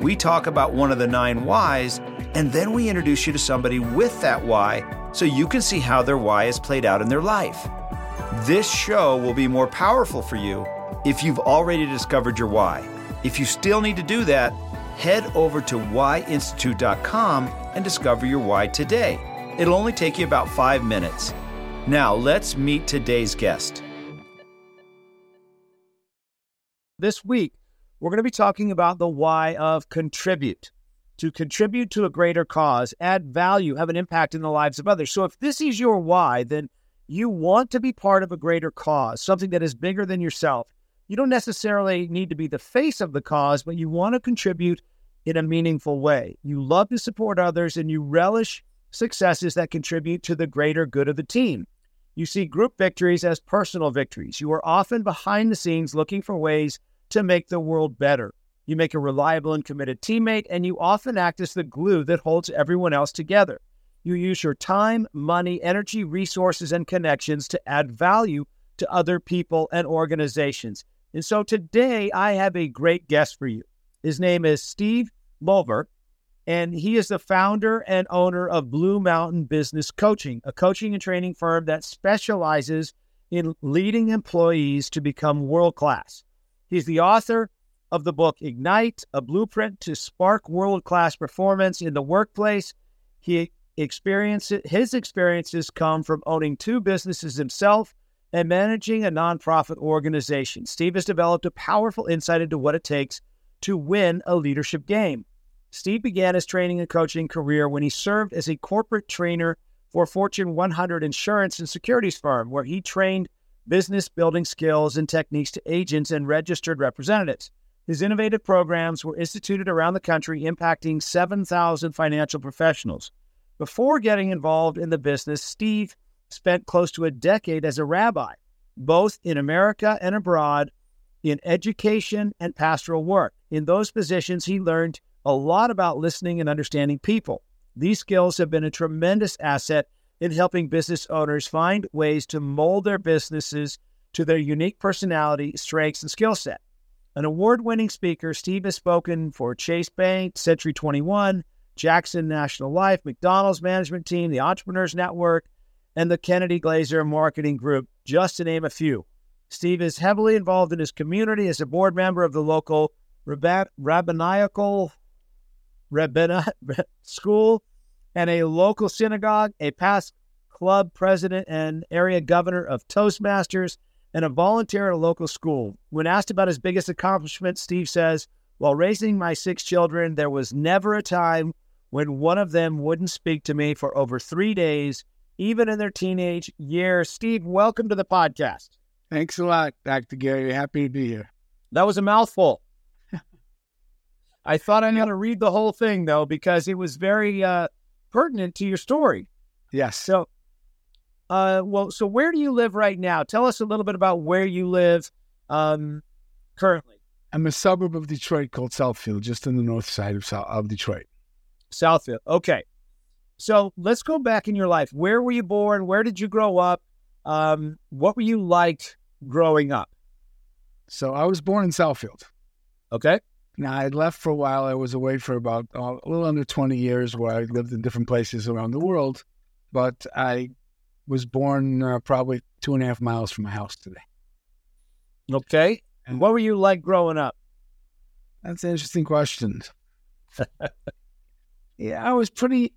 we talk about one of the nine whys, and then we introduce you to somebody with that why so you can see how their why is played out in their life. This show will be more powerful for you if you've already discovered your why. If you still need to do that, head over to whyinstitute.com and discover your why today. It'll only take you about five minutes. Now, let's meet today's guest. This week, we're going to be talking about the why of contribute. To contribute to a greater cause, add value, have an impact in the lives of others. So, if this is your why, then you want to be part of a greater cause, something that is bigger than yourself. You don't necessarily need to be the face of the cause, but you want to contribute in a meaningful way. You love to support others and you relish successes that contribute to the greater good of the team. You see group victories as personal victories. You are often behind the scenes looking for ways to make the world better. You make a reliable and committed teammate, and you often act as the glue that holds everyone else together. You use your time, money, energy, resources, and connections to add value to other people and organizations. And so today I have a great guest for you. His name is Steve Lover, and he is the founder and owner of Blue Mountain Business Coaching, a coaching and training firm that specializes in leading employees to become world class. He's the author of the book Ignite, a blueprint to spark world class performance in the workplace. He experience his experiences come from owning two businesses himself and managing a nonprofit organization. Steve has developed a powerful insight into what it takes to win a leadership game. Steve began his training and coaching career when he served as a corporate trainer for Fortune 100 insurance and securities firm, where he trained business building skills and techniques to agents and registered representatives. His innovative programs were instituted around the country, impacting 7,000 financial professionals. Before getting involved in the business, Steve spent close to a decade as a rabbi, both in America and abroad, in education and pastoral work. In those positions, he learned a lot about listening and understanding people. These skills have been a tremendous asset in helping business owners find ways to mold their businesses to their unique personality, strengths, and skill set. An award winning speaker, Steve has spoken for Chase Bank, Century 21, Jackson National Life, McDonald's Management Team, the Entrepreneurs Network, and the Kennedy Glazer Marketing Group, just to name a few. Steve is heavily involved in his community as a board member of the local rabbinical rabbina, school and a local synagogue, a past club president and area governor of Toastmasters, and a volunteer at a local school. When asked about his biggest accomplishment, Steve says, While raising my six children, there was never a time when one of them wouldn't speak to me for over three days, even in their teenage years. Steve, welcome to the podcast. Thanks a lot, Dr. Gary. Happy to be here. That was a mouthful. I thought I had to read the whole thing, though, because it was very uh, pertinent to your story. Yes. So, uh, well, so where do you live right now? Tell us a little bit about where you live um, currently. I'm a suburb of Detroit called Southfield, just on the north side of, of Detroit. Southfield. Okay. So let's go back in your life. Where were you born? Where did you grow up? Um, what were you like growing up? So I was born in Southfield. Okay. Now I left for a while. I was away for about uh, a little under 20 years where I lived in different places around the world. But I was born uh, probably two and a half miles from my house today. Okay. And what were you like growing up? That's an interesting question. yeah, I was pretty.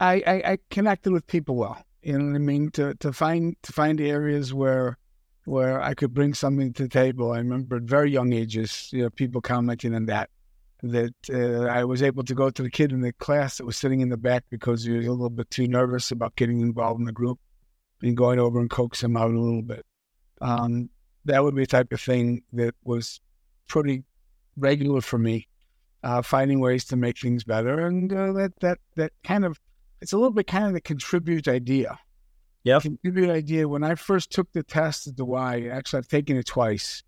I, I, I connected with people well. You know what I mean? To to find to find areas where where I could bring something to the table. I remember at very young ages, you know, people commenting on that that uh, I was able to go to the kid in the class that was sitting in the back because he was a little bit too nervous about getting involved in the group and going over and coax him out a little bit. Um, that would be the type of thing that was pretty regular for me uh, finding ways to make things better, and uh, that that that kind of it's a little bit kind of the contribute idea. Yep. Contribute idea. When I first took the test at the Y, actually I've taken it twice.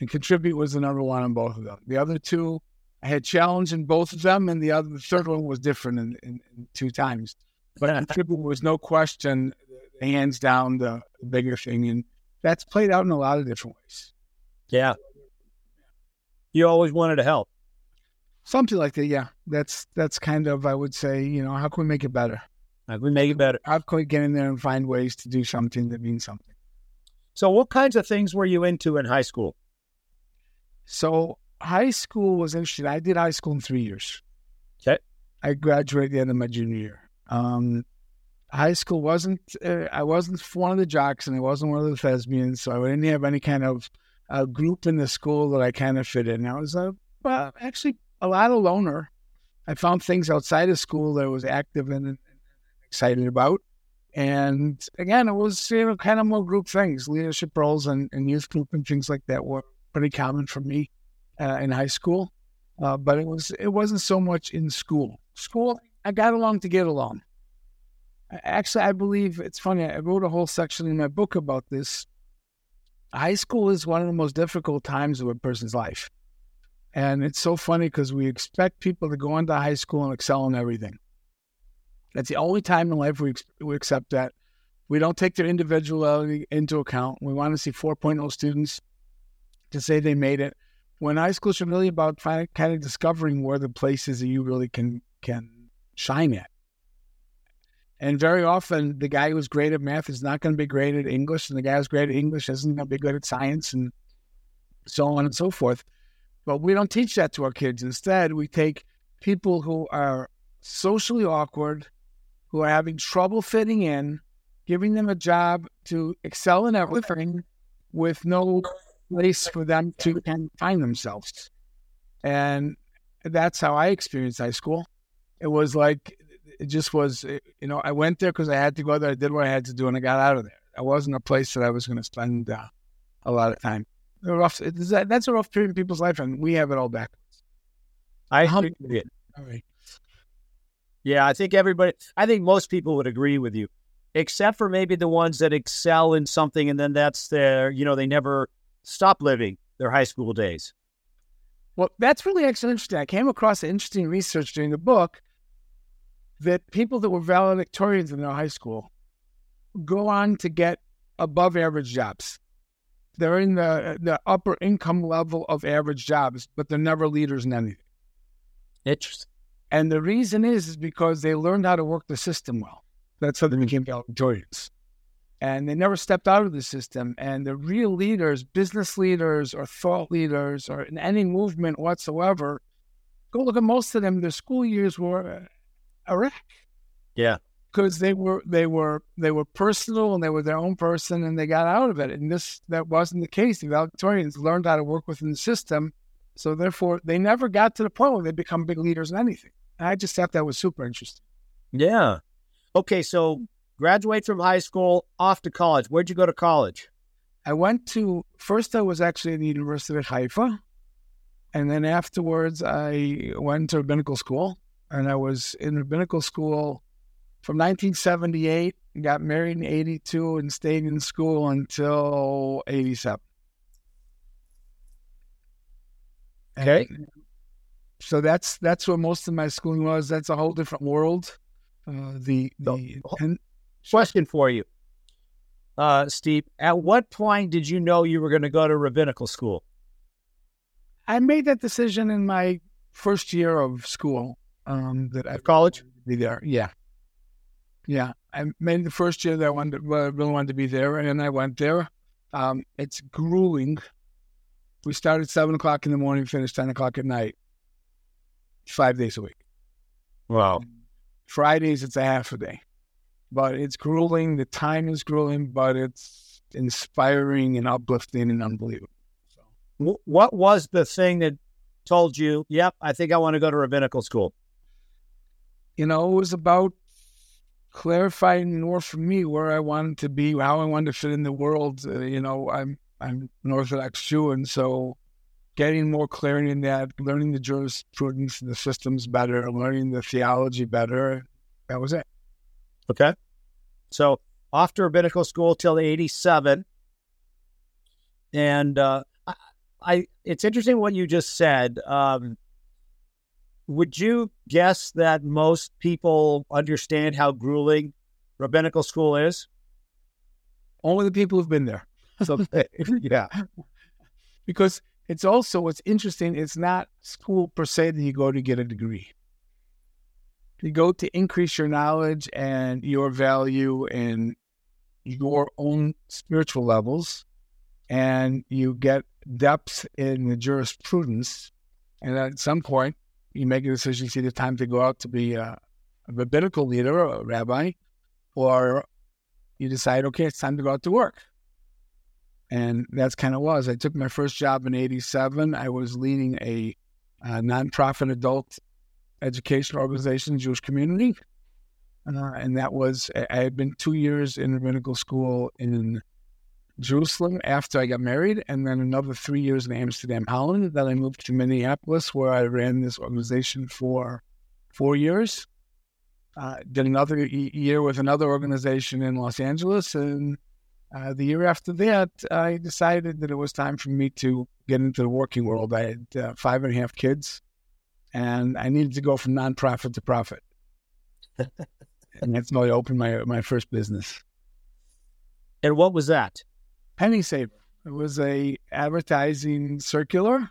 And contribute was the number one on both of them. The other two, I had challenge in both of them, and the other the third one was different in, in, in two times. But contribute was no question, hands down the bigger thing, and that's played out in a lot of different ways. Yeah. You always wanted to help. Something like that, yeah. That's that's kind of I would say, you know, how can we make it better? Can we make it better? How can we get in there and find ways to do something that means something? So, what kinds of things were you into in high school? So, high school was interesting. I did high school in three years. Okay. I graduated at the end of my junior year. Um, high school wasn't, uh, I wasn't one of the jocks and I wasn't one of the thespians. So, I didn't have any kind of uh, group in the school that I kind of fit in. I was well, actually a lot of loner. I found things outside of school that I was active in and excited about. And again, it was you know, kind of more group things, leadership roles and, and youth group and things like that were pretty common for me uh, in high school. Uh, but it was it wasn't so much in school. School, I got along to get along. Actually, I believe it's funny. I wrote a whole section in my book about this. High school is one of the most difficult times of a person's life. And it's so funny because we expect people to go into high school and excel in everything. That's the only time in life we, we accept that. We don't take their individuality into account. We want to see 4.0 students to say they made it. When high school should really about kind of discovering where the places that you really can can shine at. And very often, the guy who's great at math is not going to be great at English, and the guy who's great at English isn't going to be good at science, and so on and so forth. But we don't teach that to our kids. Instead, we take people who are socially awkward, who are having trouble fitting in, giving them a job to excel in everything with no place for them to find themselves. And that's how I experienced high school. It was like, it just was, you know, I went there because I had to go there. I did what I had to do and I got out of there. It wasn't a place that I was going to spend uh, a lot of time a rough. That's a rough period in people's life, and we have it all backwards. I agree with. All right. Yeah, I think everybody. I think most people would agree with you, except for maybe the ones that excel in something, and then that's their. You know, they never stop living their high school days. Well, that's really actually interesting. I came across interesting research during the book that people that were valedictorians in their high school go on to get above average jobs. They're in the the upper income level of average jobs, but they're never leaders in anything. Interesting. And the reason is is because they learned how to work the system well. That's how they mm-hmm. became valedictorians. And they never stepped out of the system. And the real leaders, business leaders or thought leaders or in any movement whatsoever, go look at most of them, their school years were a wreck. Yeah because they were they were they were personal and they were their own person and they got out of it. And this that wasn't the case. The valedictorians learned how to work within the system, so therefore they never got to the point where they become big leaders in anything. And I just thought that was super interesting. Yeah. Okay, so graduate from high school, off to college. Where'd you go to college? I went to first. I was actually at the University of Haifa, and then afterwards I went to rabbinical school, and I was in rabbinical school from 1978, got married in 82 and stayed in school until 87. Okay. And so that's that's where most of my schooling was. That's a whole different world. Uh, the the and, question for you, uh, Steve. At what point did you know you were going to go to rabbinical school? I made that decision in my first year of school. Um, that I college be there. Yeah. Yeah, I made the first year that I wanted, uh, really wanted to be there, and I went there. Um, it's grueling. We started seven o'clock in the morning, finished ten o'clock at night, five days a week. Wow. Fridays it's a half a day, but it's grueling. The time is grueling, but it's inspiring and uplifting and unbelievable. So. What was the thing that told you, "Yep, I think I want to go to rabbinical school"? You know, it was about clarifying more for me where I wanted to be, how I wanted to fit in the world. Uh, you know, I'm I'm an Orthodox Jew, and so getting more clarity in that, learning the jurisprudence and the systems better, learning the theology better. That was it. Okay. So off to rabbinical school till 87. And uh, I, I, it's interesting what you just said. Um, would you guess that most people understand how grueling rabbinical school is? Only the people who've been there. So, yeah. Because it's also what's interesting, it's not school per se that you go to get a degree. You go to increase your knowledge and your value and your own spiritual levels, and you get depth in the jurisprudence. And at some point, you make a decision, see the time to go out to be a, a rabbinical leader, a rabbi, or you decide, okay, it's time to go out to work. And that's kind of was. I took my first job in 87. I was leading a, a nonprofit adult education organization, Jewish community. Uh, and that was, I had been two years in rabbinical school in Jerusalem after I got married, and then another three years in Amsterdam, Holland. Then I moved to Minneapolis, where I ran this organization for four years. Uh, did another year with another organization in Los Angeles, and uh, the year after that, I decided that it was time for me to get into the working world. I had uh, five and a half kids, and I needed to go from nonprofit to profit. and that's how I opened my my first business. And what was that? Penny Saver. It was a advertising circular.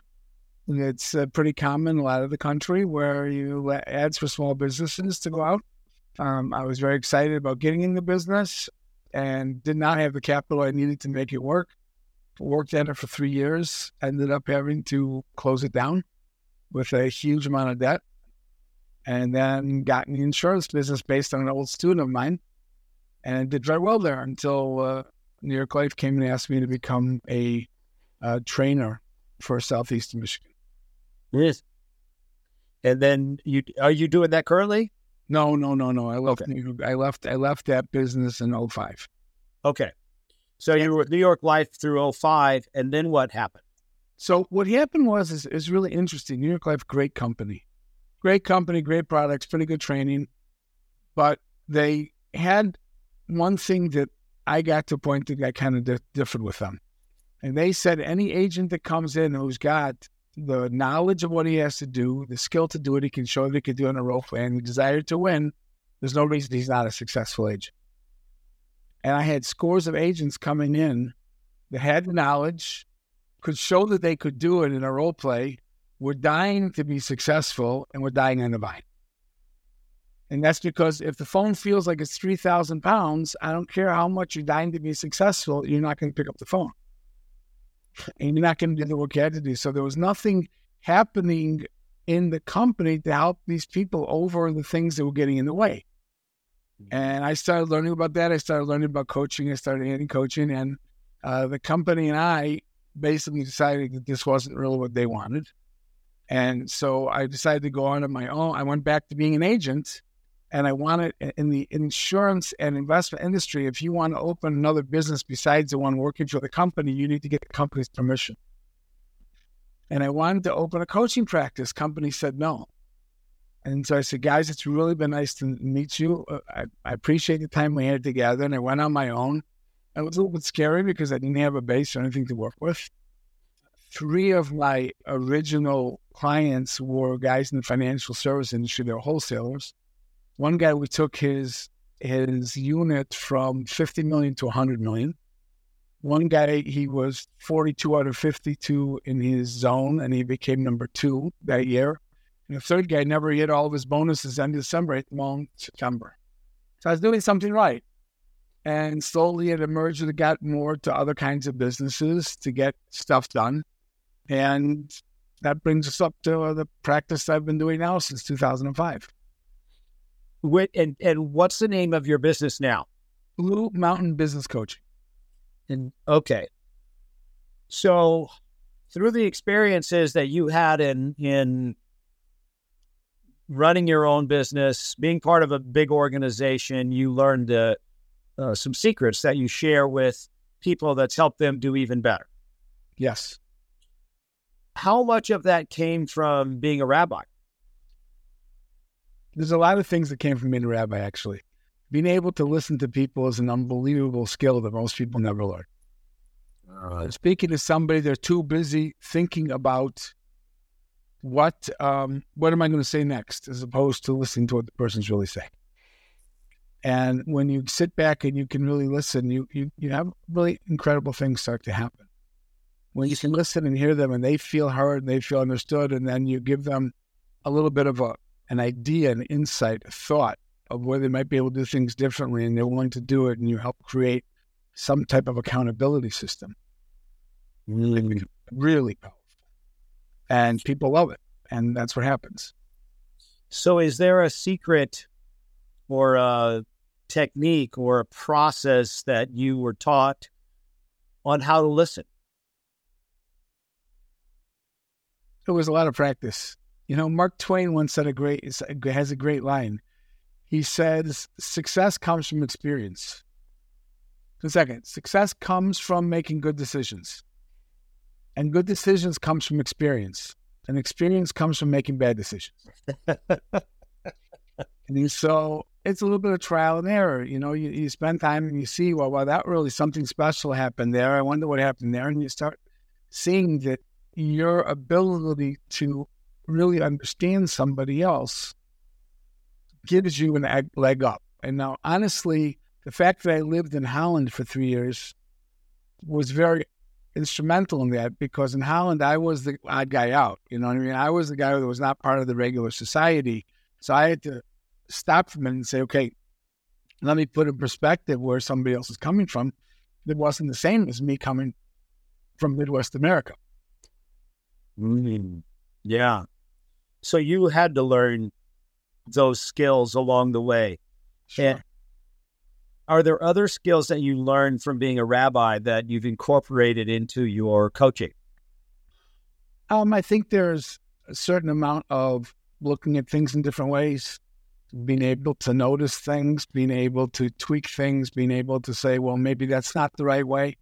It's uh, pretty common in a lot of the country where you ads for small businesses to go out. Um, I was very excited about getting in the business and did not have the capital I needed to make it work. Worked at it for three years, ended up having to close it down with a huge amount of debt, and then got in the insurance business based on an old student of mine, and did very well there until uh, New York Life came and asked me to become a, a trainer for Southeastern Michigan. Yes. And then you are you doing that currently? No, no, no, no. I left. Okay. I left. I left that business in 05. Okay. So you were with New York Life through 05, and then what happened? So what happened was is, is really interesting. New York Life, great company, great company, great products, pretty good training, but they had one thing that I got to a point that I kind of di- differed with them, and they said any agent that comes in who's got the knowledge of what he has to do, the skill to do it, he can show that he can do it in a role play, and the desire to win, there's no reason he's not a successful agent. And I had scores of agents coming in that had the knowledge, could show that they could do it in a role play, were dying to be successful, and were dying on the vine. And that's because if the phone feels like it's 3,000 pounds, I don't care how much you're dying to be successful, you're not going to pick up the phone and you're not going to do the work you had to do. So there was nothing happening in the company to help these people over the things that were getting in the way. Mm-hmm. And I started learning about that. I started learning about coaching. I started handing coaching, and uh, the company and I basically decided that this wasn't really what they wanted. And so I decided to go on on my own. I went back to being an agent and I wanted in the insurance and investment industry, if you want to open another business besides the one working for the company, you need to get the company's permission. And I wanted to open a coaching practice. Company said no. And so I said, guys, it's really been nice to meet you. Uh, I, I appreciate the time we had together. And I went on my own. It was a little bit scary because I didn't have a base or anything to work with. Three of my original clients were guys in the financial service industry. They're wholesalers one guy, we took his his unit from 50 million to 100 million. One guy, he was 42 out of 52 in his zone, and he became number two that year. And the third guy never hit all of his bonuses in December, all in September. So I was doing something right. And slowly it emerged that it got more to other kinds of businesses to get stuff done. And that brings us up to the practice I've been doing now since 2005 and and what's the name of your business now? Blue Mountain Business Coaching. And okay, so through the experiences that you had in in running your own business, being part of a big organization, you learned uh, uh, some secrets that you share with people that's helped them do even better. Yes. How much of that came from being a rabbi? There's a lot of things that came from being a rabbi, actually. Being able to listen to people is an unbelievable skill that most people never learn. Uh, speaking to somebody, they're too busy thinking about what um, what am I going to say next, as opposed to listening to what the person's really saying. And when you sit back and you can really listen, you you you have really incredible things start to happen. When you can listen and hear them, and they feel heard, and they feel understood, and then you give them a little bit of a an idea, an insight, a thought of where they might be able to do things differently, and they're willing to do it, and you help create some type of accountability system. Really, really powerful. And people love it. And that's what happens. So, is there a secret or a technique or a process that you were taught on how to listen? It was a lot of practice. You know, Mark Twain once said a great has a great line. He says, "Success comes from experience." Second, success comes from making good decisions. And good decisions comes from experience. And experience comes from making bad decisions. and so it's a little bit of trial and error. You know, you, you spend time and you see, well, well, that really something special happened there. I wonder what happened there. And you start seeing that your ability to really understand somebody else gives you an leg up. And now, honestly, the fact that I lived in Holland for three years was very instrumental in that because in Holland I was the odd guy out. You know what I mean? I was the guy that was not part of the regular society. So I had to stop from it and say, okay, let me put in perspective where somebody else is coming from. That wasn't the same as me coming from Midwest America. Mm, yeah. So you had to learn those skills along the way. Sure. And are there other skills that you learned from being a rabbi that you've incorporated into your coaching? Um, I think there's a certain amount of looking at things in different ways, being able to notice things, being able to tweak things, being able to say, well, maybe that's not the right way.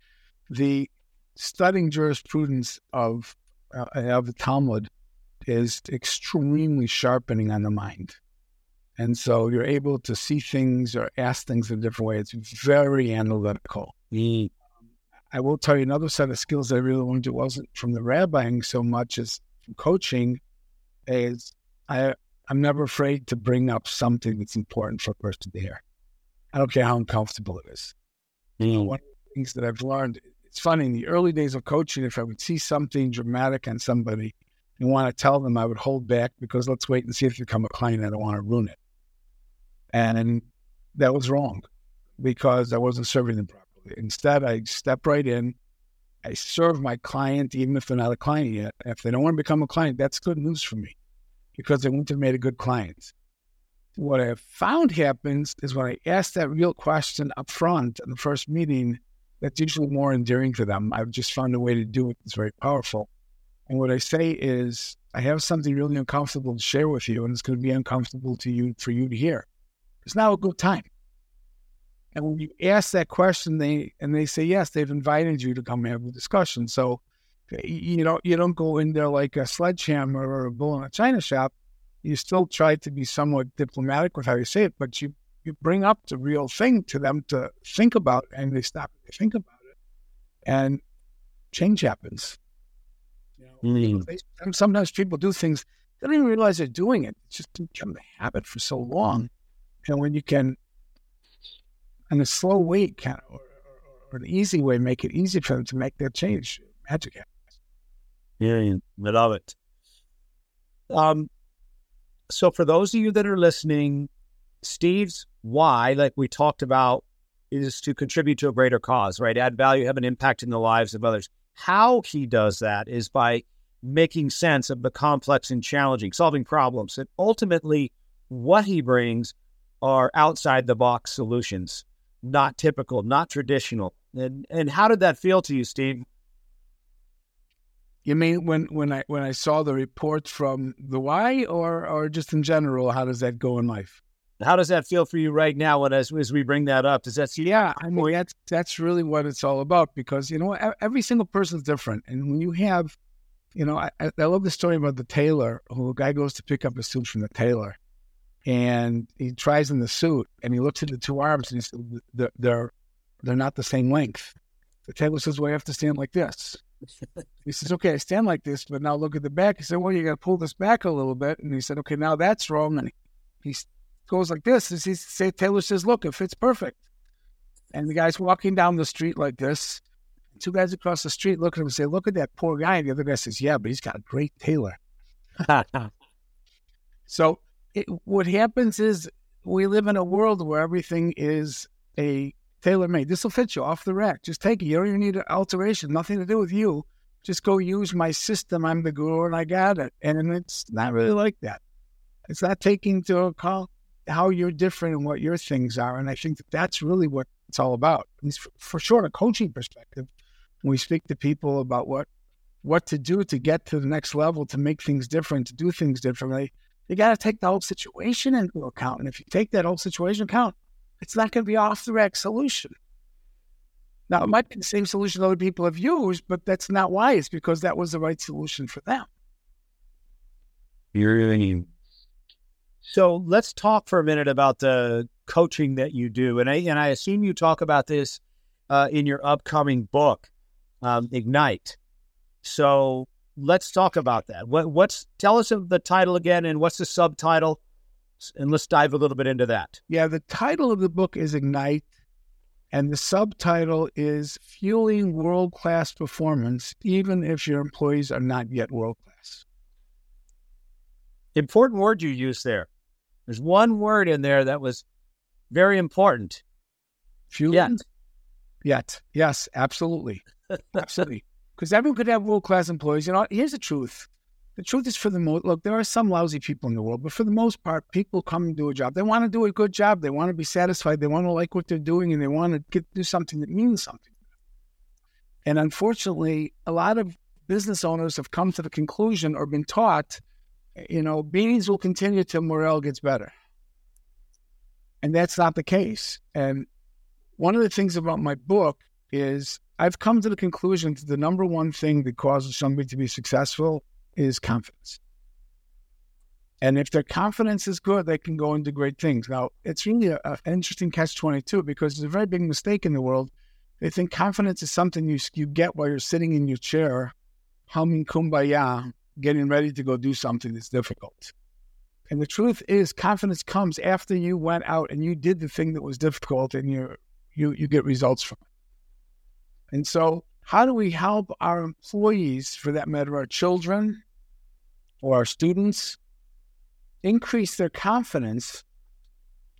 The studying jurisprudence of uh, of the Talmud is extremely sharpening on the mind. And so you're able to see things or ask things in a different way. It's very analytical. Mm. I will tell you another set of skills that I really learned. It wasn't from the rabbiing so much as from coaching. Is I I'm never afraid to bring up something that's important for a person to hear. I don't care how uncomfortable it is. Mm. One of the things that I've learned. It's funny in the early days of coaching. If I would see something dramatic on somebody and want to tell them, I would hold back because let's wait and see if they become a client. I don't want to ruin it. And that was wrong because I wasn't serving them properly. Instead, I step right in. I serve my client, even if they're not a client yet. If they don't want to become a client, that's good news for me because they wouldn't have made a good client. What I found happens is when I ask that real question up front in the first meeting, that's usually more endearing to them. I've just found a way to do it that's very powerful. And what I say is, I have something really uncomfortable to share with you, and it's going to be uncomfortable to you for you to hear. It's now a good time. And when you ask that question, they and they say yes, they've invited you to come have a discussion. So you know you don't go in there like a sledgehammer or a bull in a china shop. You still try to be somewhat diplomatic with how you say it, but you you bring up the real thing to them to think about, and they stop and think about it, and change happens. You know, mm. they, sometimes people do things they don't even realize they're doing it. It's just become a habit for so long and when you can, in a slow way, kind of, or, or, or, an easy way, make it easy for them to make that change, magic happens. Yeah, I love it. Um, so for those of you that are listening, Steve's why, like we talked about, is to contribute to a greater cause, right? Add value, have an impact in the lives of others. How he does that is by making sense of the complex and challenging, solving problems. And ultimately, what he brings are outside the box solutions, not typical, not traditional. And and how did that feel to you, Steve? You mean when when I when I saw the report from the Y, or or just in general? How does that go in life? How does that feel for you right now? When as as we bring that up, does that see? Yeah, I mean that's that's really what it's all about because you know every single person is different, and when you have You know, I, I love the story about the tailor who a guy goes to pick up a suit from the tailor and he tries in the suit and he looks at the two arms and he says, they're, they're, they're not the same length. The tailor says, well, you have to stand like this. he says, okay, I stand like this, but now look at the back. He said, well, you got to pull this back a little bit. And he said, okay, now that's wrong. And he goes like this. And he say, Tailor says, look, it fits perfect. And the guy's walking down the street like this. Two guys across the street look at him and say, look at that poor guy. And the other guy says, yeah, but he's got a great tailor. so it, what happens is we live in a world where everything is a tailor made. This will fit you off the rack. Just take it. You don't even need an alteration. Nothing to do with you. Just go use my system. I'm the guru and I got it. And it's not really like that. It's not taking into account how you're different and what your things are. And I think that that's really what it's all about. At least for, for sure, a coaching perspective, when we speak to people about what what to do to get to the next level, to make things different, to do things differently, you got to take the whole situation into account. And if you take that whole situation account, it's not going to be off the rack solution. Now, it might be the same solution other people have used, but that's not why. It's because that was the right solution for them. You're so let's talk for a minute about the coaching that you do, and I and I assume you talk about this uh, in your upcoming book, um, Ignite. So let's talk about that. What, what's tell us the title again, and what's the subtitle, and let's dive a little bit into that. Yeah, the title of the book is Ignite, and the subtitle is Fueling World Class Performance, even if your employees are not yet world class. Important word you use there. There's one word in there that was very important. Fueling? Yet. Yet. Yes, absolutely. absolutely because everyone could have world class employees. You know, here's the truth. The truth is, for the most look, there are some lousy people in the world, but for the most part, people come and do a job. They want to do a good job. They want to be satisfied. They want to like what they're doing, and they want to get, do something that means something. And unfortunately, a lot of business owners have come to the conclusion or been taught, you know, meetings will continue till morale gets better. And that's not the case. And one of the things about my book is I've come to the conclusion that the number one thing that causes somebody to be successful is confidence. And if their confidence is good, they can go into great things. Now, it's really an interesting catch 22 because there's a very big mistake in the world. They think confidence is something you, you get while you're sitting in your chair, humming kumbaya, getting ready to go do something that's difficult. And the truth is, confidence comes after you went out and you did the thing that was difficult and you you you get results from it. And so, how do we help our employees, for that matter, our children or our students, increase their confidence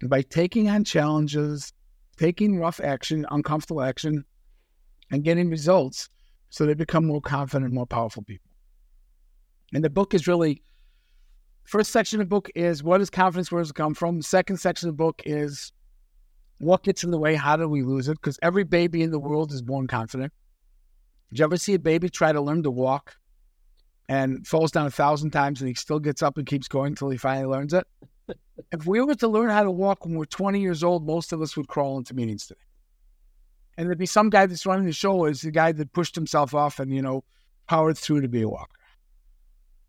by taking on challenges, taking rough action, uncomfortable action, and getting results so they become more confident, more powerful people? And the book is really first section of the book is what is confidence, where does it come from? The second section of the book is what gets in the way? How do we lose it? Because every baby in the world is born confident. Did you ever see a baby try to learn to walk and falls down a thousand times and he still gets up and keeps going until he finally learns it? if we were to learn how to walk when we're 20 years old, most of us would crawl into meetings today. And there'd be some guy that's running the show is the guy that pushed himself off and, you know, powered through to be a walker.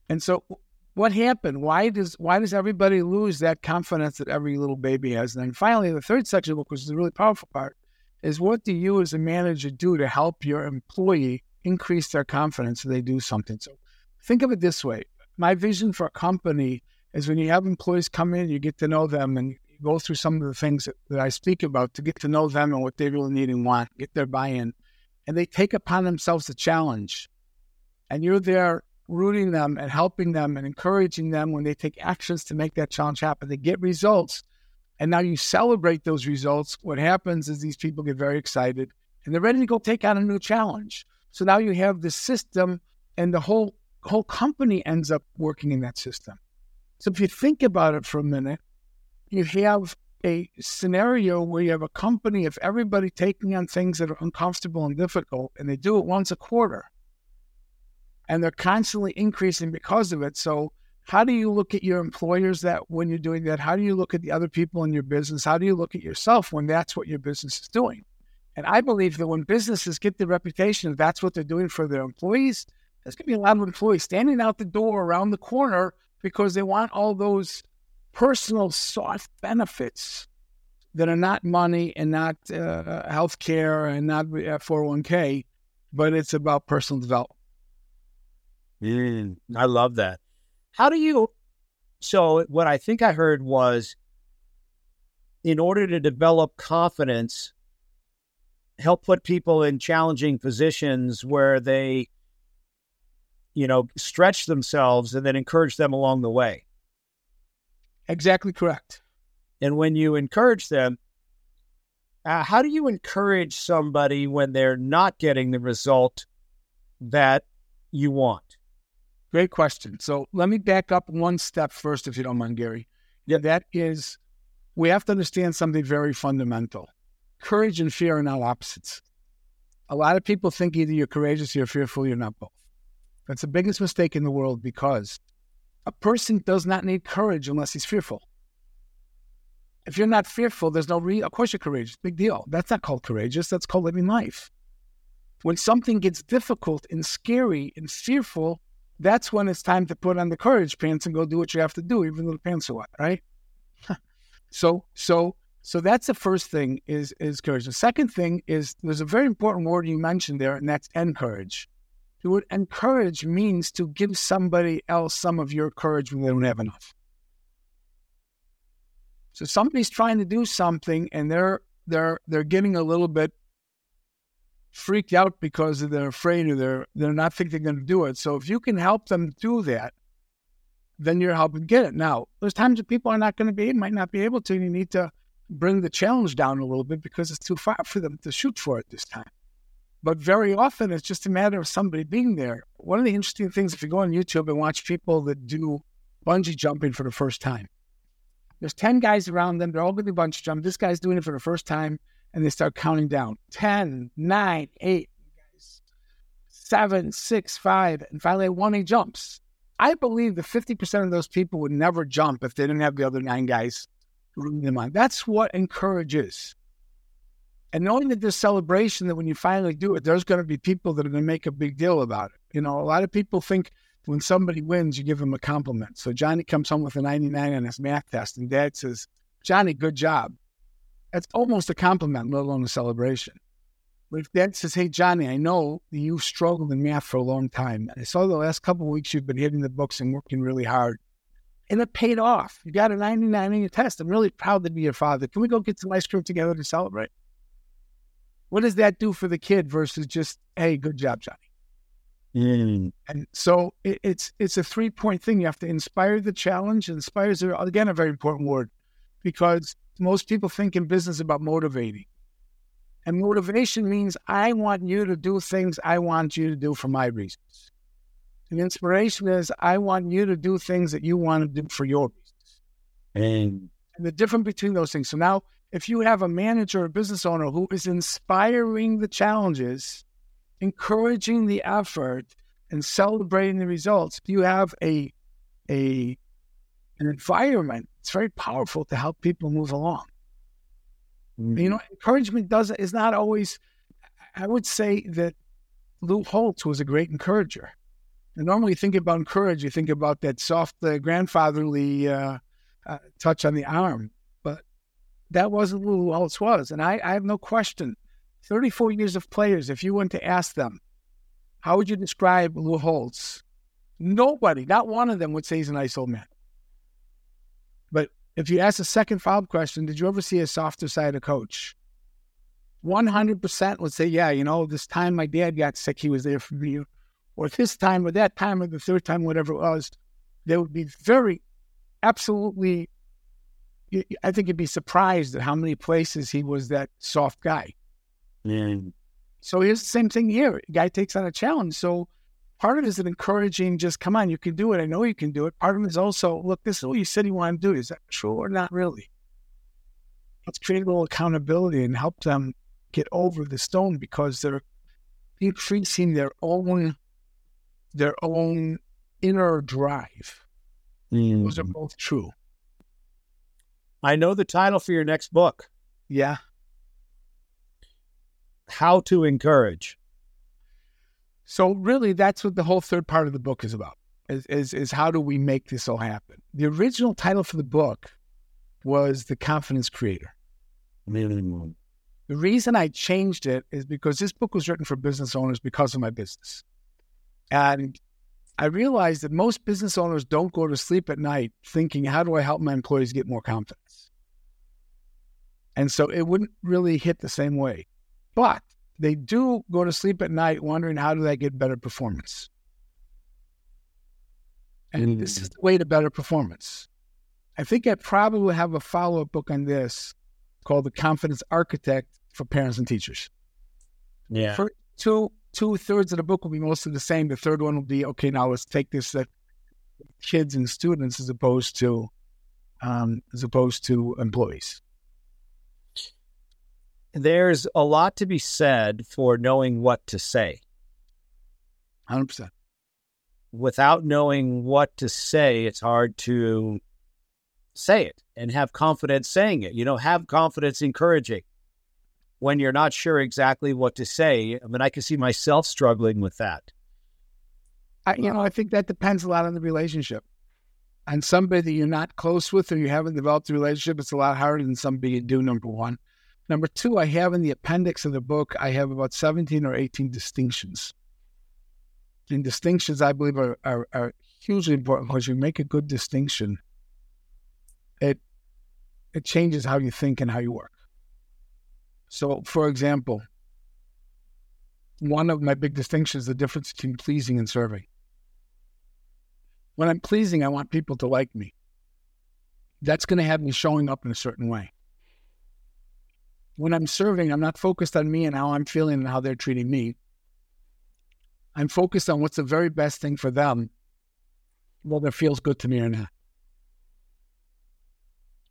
And so what happened? Why does why does everybody lose that confidence that every little baby has? And then finally, the third section of the book, which is the really powerful part, is what do you as a manager do to help your employee increase their confidence so they do something? So think of it this way. My vision for a company is when you have employees come in, you get to know them and you go through some of the things that, that I speak about to get to know them and what they really need and want, get their buy-in. And they take upon themselves the challenge. And you're there rooting them and helping them and encouraging them when they take actions to make that challenge happen. They get results. And now you celebrate those results. What happens is these people get very excited and they're ready to go take on a new challenge. So now you have the system and the whole whole company ends up working in that system. So if you think about it for a minute, you have a scenario where you have a company of everybody taking on things that are uncomfortable and difficult, and they do it once a quarter and they're constantly increasing because of it. So, how do you look at your employers that when you're doing that? How do you look at the other people in your business? How do you look at yourself when that's what your business is doing? And I believe that when businesses get the reputation that that's what they're doing for their employees, There's going to be a lot of employees standing out the door around the corner because they want all those personal soft benefits that are not money and not uh, health care and not 401k, but it's about personal development. Mm, I love that. How do you? So, what I think I heard was in order to develop confidence, help put people in challenging positions where they, you know, stretch themselves and then encourage them along the way. Exactly correct. And when you encourage them, uh, how do you encourage somebody when they're not getting the result that you want? Great question. So let me back up one step first, if you don't mind, Gary. Yeah, that is, we have to understand something very fundamental. Courage and fear are not opposites. A lot of people think either you're courageous or you're fearful, you're not both. That's the biggest mistake in the world because a person does not need courage unless he's fearful. If you're not fearful, there's no reason. Of course, you're courageous. Big deal. That's not called courageous. That's called living life. When something gets difficult and scary and fearful, that's when it's time to put on the courage pants and go do what you have to do, even though the pants are wet, right? so, so, so that's the first thing is is courage. The second thing is there's a very important word you mentioned there, and that's encourage. The word encourage means to give somebody else some of your courage when they don't have enough. So somebody's trying to do something and they're they're they're getting a little bit freaked out because they're afraid or they're they're not think they're going to do it. So if you can help them do that, then you're helping get it. Now, there's times that people are not going to be, might not be able to. You need to bring the challenge down a little bit because it's too far for them to shoot for it this time. But very often it's just a matter of somebody being there. One of the interesting things, if you go on YouTube and watch people that do bungee jumping for the first time, there's 10 guys around them. They're all going to bungee jump. This guy's doing it for the first time and they start counting down 10, 9, 8, 7, 6, 5, and finally one he jumps. I believe that 50% of those people would never jump if they didn't have the other nine guys rooting them on. That's what encourages. And knowing that there's celebration, that when you finally do it, there's going to be people that are going to make a big deal about it. You know, a lot of people think when somebody wins, you give them a compliment. So Johnny comes home with a 99 on his math test, and dad says, Johnny, good job. That's almost a compliment, let alone a celebration. But if dad says, Hey, Johnny, I know you've struggled in math for a long time. I saw the last couple of weeks you've been hitting the books and working really hard. And it paid off. You got a 99 on your test. I'm really proud to be your father. Can we go get some ice cream together to celebrate? What does that do for the kid versus just, hey, good job, Johnny? Mm. And so it, it's it's a three point thing. You have to inspire the challenge. Inspires are again a very important word because most people think in business about motivating. And motivation means I want you to do things I want you to do for my reasons. And inspiration is I want you to do things that you want to do for your reasons. And, and the difference between those things. So now, if you have a manager or business owner who is inspiring the challenges, encouraging the effort, and celebrating the results, you have a a an environment it's very powerful to help people move along. Mm-hmm. You know, encouragement doesn't is not always. I would say that Lou Holtz was a great encourager. And normally, you think about encourage, you think about that soft, uh, grandfatherly uh, uh, touch on the arm, but that wasn't Lou Holtz was. And I, I have no question. 34 years of players, if you went to ask them, how would you describe Lou Holtz? Nobody, not one of them would say he's a nice old man. If you ask a second follow up question, did you ever see a softer side of coach? 100% would say, yeah, you know, this time my dad got sick, he was there for me. Or this time or that time or the third time, whatever it was, they would be very, absolutely, I think you'd be surprised at how many places he was that soft guy. Yeah. So here's the same thing here. Guy takes on a challenge. So part of it is an encouraging, just come on, you can do it. I know you can do it. Part of it is also, look, this is what you said you want to do. Is that true or not really? Let's create a little accountability and help them get over the stone because they're increasing their own their own inner drive. Mm. Those are both true. I know the title for your next book. Yeah. How to encourage. So really, that's what the whole third part of the book is about. Is, is is how do we make this all happen? The original title for the book was The Confidence Creator. The reason I changed it is because this book was written for business owners because of my business. And I realized that most business owners don't go to sleep at night thinking, how do I help my employees get more confidence? And so it wouldn't really hit the same way. But they do go to sleep at night wondering, how do I get better performance? And this is the way to better performance. I think I probably have a follow up book on this called The Confidence Architect for Parents and Teachers. Yeah. For two two thirds of the book will be mostly the same. The third one will be okay. Now let's take this at kids and students as opposed to um, as opposed to employees. There's a lot to be said for knowing what to say. Hundred percent. Without knowing what to say, it's hard to say it and have confidence saying it. You know, have confidence encouraging when you're not sure exactly what to say. I mean, I can see myself struggling with that. I, you know, I think that depends a lot on the relationship. And somebody that you're not close with or you haven't developed a relationship, it's a lot harder than somebody you do, number one. Number two, I have in the appendix of the book, I have about 17 or 18 distinctions. And distinctions, I believe, are, are, are hugely important because you make a good distinction. It it changes how you think and how you work. So, for example, one of my big distinctions is the difference between pleasing and serving. When I'm pleasing, I want people to like me. That's going to have me showing up in a certain way. When I'm serving, I'm not focused on me and how I'm feeling and how they're treating me. I'm focused on what's the very best thing for them, whether it feels good to me or not.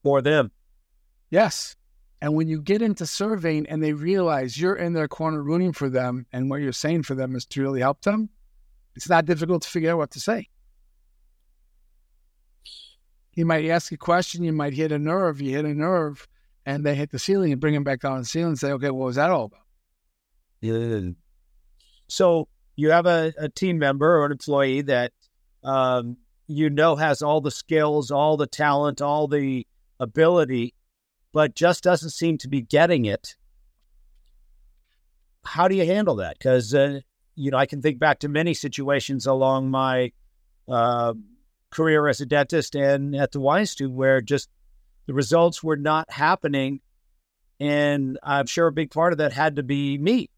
For them. Yes. And when you get into surveying and they realize you're in their corner rooting for them and what you're saying for them is to really help them, it's not difficult to figure out what to say. You might ask a question, you might hit a nerve, you hit a nerve, and they hit the ceiling and bring them back down the ceiling and say, okay, what was that all about? Yeah. So you have a, a team member or an employee that um, you know has all the skills, all the talent, all the ability, but just doesn't seem to be getting it. How do you handle that? Because uh, you know, I can think back to many situations along my uh, career as a dentist and at the WHY Institute where just the results were not happening, and I'm sure a big part of that had to be me,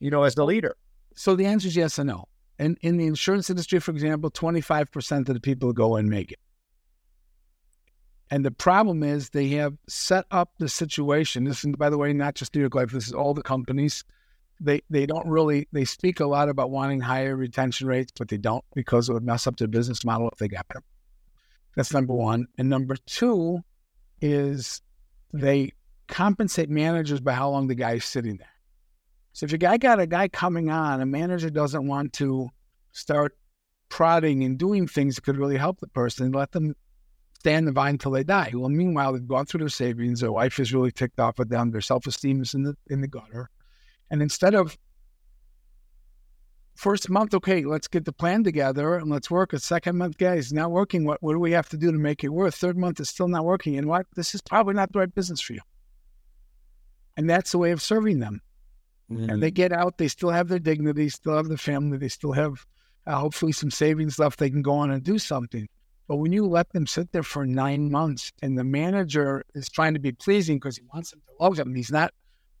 you know, as the leader. So the answer is yes and no. And in the insurance industry, for example, 25% of the people go and make it. And the problem is they have set up the situation. This is, by the way, not just New York Life. This is all the companies. They they don't really they speak a lot about wanting higher retention rates, but they don't because it would mess up their business model if they got them. That's number one. And number two is they compensate managers by how long the guy is sitting there. So if a guy got a guy coming on, a manager doesn't want to start prodding and doing things that could really help the person, let them stay on the vine until they die. Well, meanwhile, they've gone through their savings. Their wife is really ticked off at them. Their self esteem is in the in the gutter. And instead of first month, okay, let's get the plan together and let's work. A second month, guys, not working. What what do we have to do to make it work? Third month is still not working. And what? This is probably not the right business for you. And that's the way of serving them. Mm-hmm. And they get out, they still have their dignity, still have their family, they still have uh, hopefully some savings left. They can go on and do something. But when you let them sit there for nine months and the manager is trying to be pleasing because he wants them to love them, he's not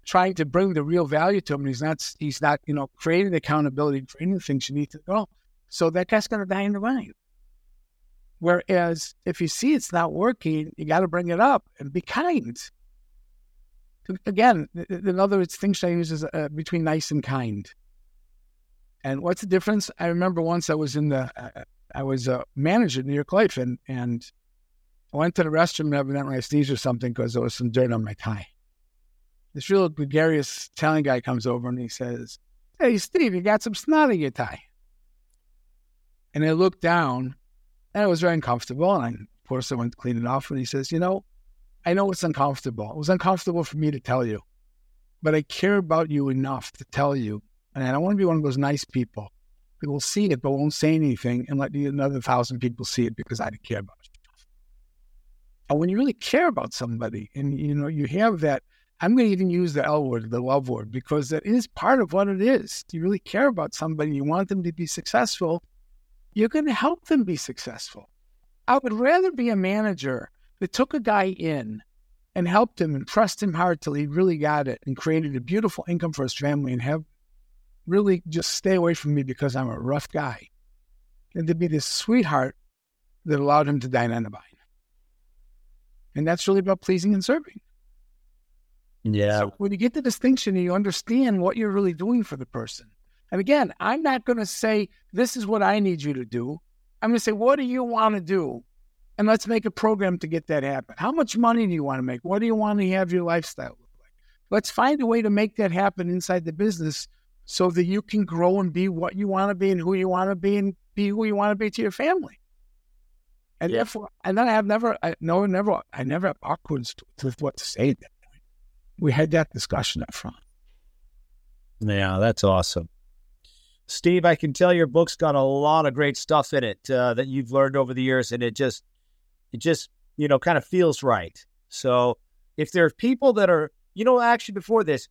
trying to bring the real value to them. He's not, he's not, you know, creating accountability, creating things you need to go. So that guy's going to die in the vine. Whereas if you see it's not working, you got to bring it up and be kind. Again, in other words, things I use is uh, between nice and kind. And what's the difference? I remember once I was in the, uh, I was a manager at New York Life, and and I went to the restroom and evidently I sneezed or something because there was some dirt on my tie. This real gregarious Italian guy comes over and he says, "Hey, Steve, you got some snot in your tie." And I looked down, and it was very uncomfortable. And I, of course, I went to clean it off. And he says, "You know, I know it's uncomfortable. It was uncomfortable for me to tell you, but I care about you enough to tell you And I don't want to be one of those nice people who will see it but won't say anything and let another thousand people see it because I didn't care about it. And when you really care about somebody and you know you have that, I'm going to even use the L word, the love word, because that is part of what it is. You really care about somebody, you want them to be successful, you're going to help them be successful. I would rather be a manager that took a guy in and helped him and pressed him hard till he really got it and created a beautiful income for his family and have really just stay away from me because I'm a rough guy. than to be this sweetheart that allowed him to dine on the vine. And that's really about pleasing and serving. Yeah. So when you get the distinction and you understand what you're really doing for the person. And again, I'm not going to say, this is what I need you to do. I'm going to say, what do you want to do? And let's make a program to get that happen. How much money do you want to make? What do you want to have your lifestyle look like? Let's find a way to make that happen inside the business so that you can grow and be what you want to be and who you want to be and be who you want to be to your family. And yeah. therefore, and then I have never, I, no, never, I never have awkward with what to say at that. We had that discussion up front. Yeah, that's awesome. Steve, I can tell your book's got a lot of great stuff in it uh, that you've learned over the years, and it just, it just, you know, kind of feels right. So, if there are people that are, you know, actually before this,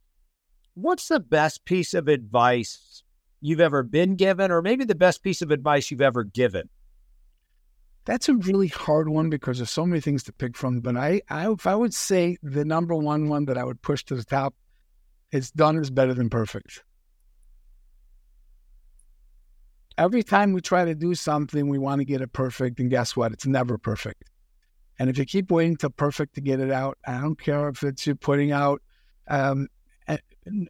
what's the best piece of advice you've ever been given, or maybe the best piece of advice you've ever given? That's a really hard one because there's so many things to pick from. But I, I, if I would say the number one one that I would push to the top, is done is better than perfect. Every time we try to do something, we want to get it perfect, and guess what? It's never perfect. And if you keep waiting till perfect to get it out, I don't care if it's you putting out um, a,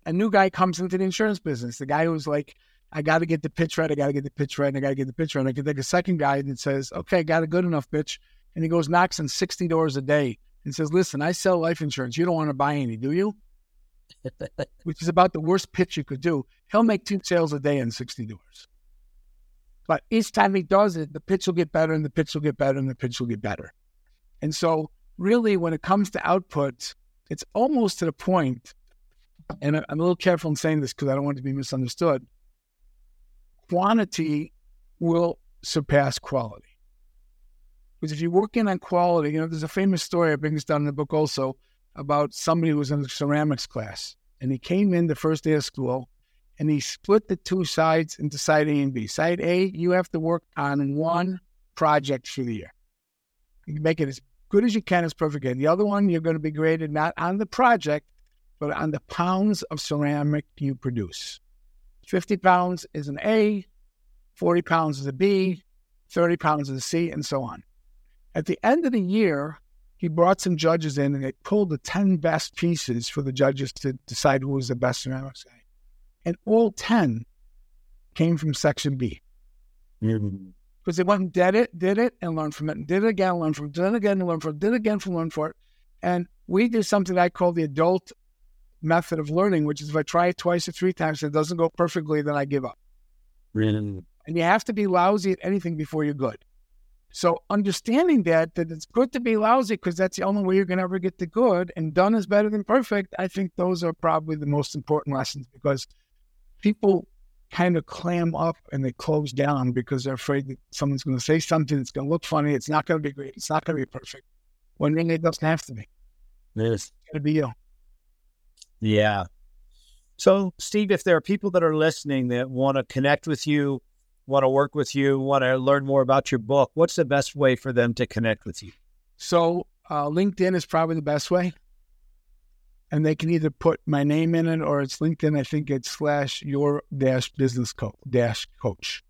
a new guy comes into the insurance business. The guy who's like, I got to get the pitch right. I got to get the pitch right. And I got to get the pitch right. I can take a second guy that says, okay, got a good enough pitch. And he goes, knocks on 60 doors a day and says, listen, I sell life insurance. You don't want to buy any, do you? Which is about the worst pitch you could do. He'll make two sales a day in 60 doors. But each time he does it, the pitch will get better and the pitch will get better and the pitch will get better. And so, really, when it comes to output, it's almost to the point, and I'm a little careful in saying this because I don't want it to be misunderstood quantity will surpass quality. Because if you're working on quality, you know, there's a famous story I bring this down in the book also about somebody who was in the ceramics class. And he came in the first day of school and he split the two sides into side A and B. Side A, you have to work on one project for the year. You make it as good as you can as perfect. And the other one, you're going to be graded not on the project, but on the pounds of ceramic you produce. 50 pounds is an A, 40 pounds is a B, 30 pounds is a C, and so on. At the end of the year, he brought some judges in and they pulled the 10 best pieces for the judges to decide who was the best ceramics guy. And all 10 came from section B. Mm-hmm. Because they went and did it, did it, and learned from it, and did it again, learned from it, did it again, and learned from it, did it again, and learned from it. And we do something I call the adult method of learning, which is if I try it twice or three times and it doesn't go perfectly, then I give up. Really? And you have to be lousy at anything before you're good. So understanding that that it's good to be lousy because that's the only way you're gonna ever get to good and done is better than perfect, I think those are probably the most important lessons because people kind of clam up and they close down because they're afraid that someone's gonna say something that's gonna look funny, it's not gonna be great, it's not gonna be perfect. When really it doesn't have to be. Yes. It's gonna be you. Yeah. So, Steve, if there are people that are listening that want to connect with you, want to work with you, want to learn more about your book, what's the best way for them to connect with you? So, uh, LinkedIn is probably the best way. And they can either put my name in it or it's LinkedIn. I think it's slash your dash business coach dash coach.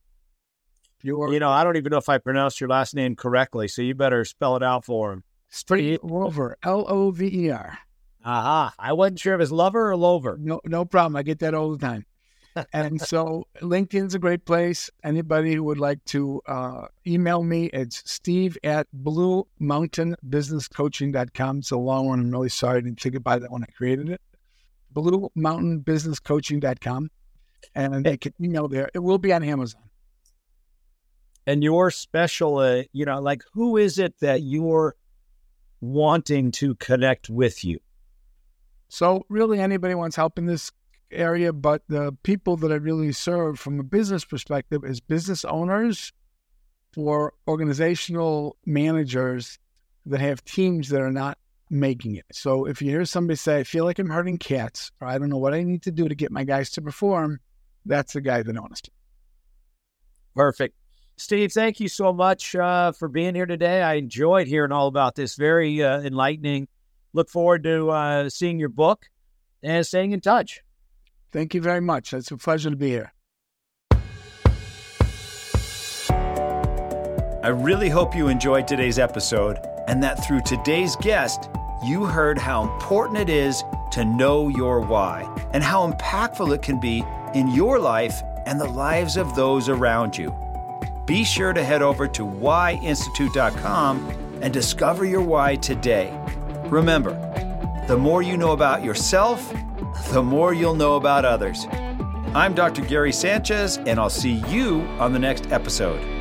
Your, you know, I don't even know if I pronounced your last name correctly, so you better spell it out for him. Straight over, L O V E R. Aha. I wasn't sure if it's lover or lover. No, no problem. I get that all the time. and so LinkedIn's a great place. Anybody who would like to uh, email me, it's steve at bluemountainbusinesscoaching.com. It's a long one. I'm really sorry I didn't think about that when I created it. bluemountainbusinesscoaching.com. And they can email there. It will be on Amazon. And your special, uh, you know, like who is it that you're wanting to connect with you? So really, anybody wants help in this area, but the people that I really serve from a business perspective is business owners or organizational managers that have teams that are not making it. So if you hear somebody say, I feel like I'm hurting cats, or I don't know what I need to do to get my guys to perform, that's the guy that noticed. Perfect. Steve, thank you so much uh, for being here today. I enjoyed hearing all about this. Very uh, enlightening. Look forward to uh, seeing your book and staying in touch. Thank you very much. It's a pleasure to be here. I really hope you enjoyed today's episode and that through today's guest, you heard how important it is to know your why and how impactful it can be in your life and the lives of those around you. Be sure to head over to whyinstitute.com and discover your why today. Remember, the more you know about yourself, the more you'll know about others. I'm Dr. Gary Sanchez, and I'll see you on the next episode.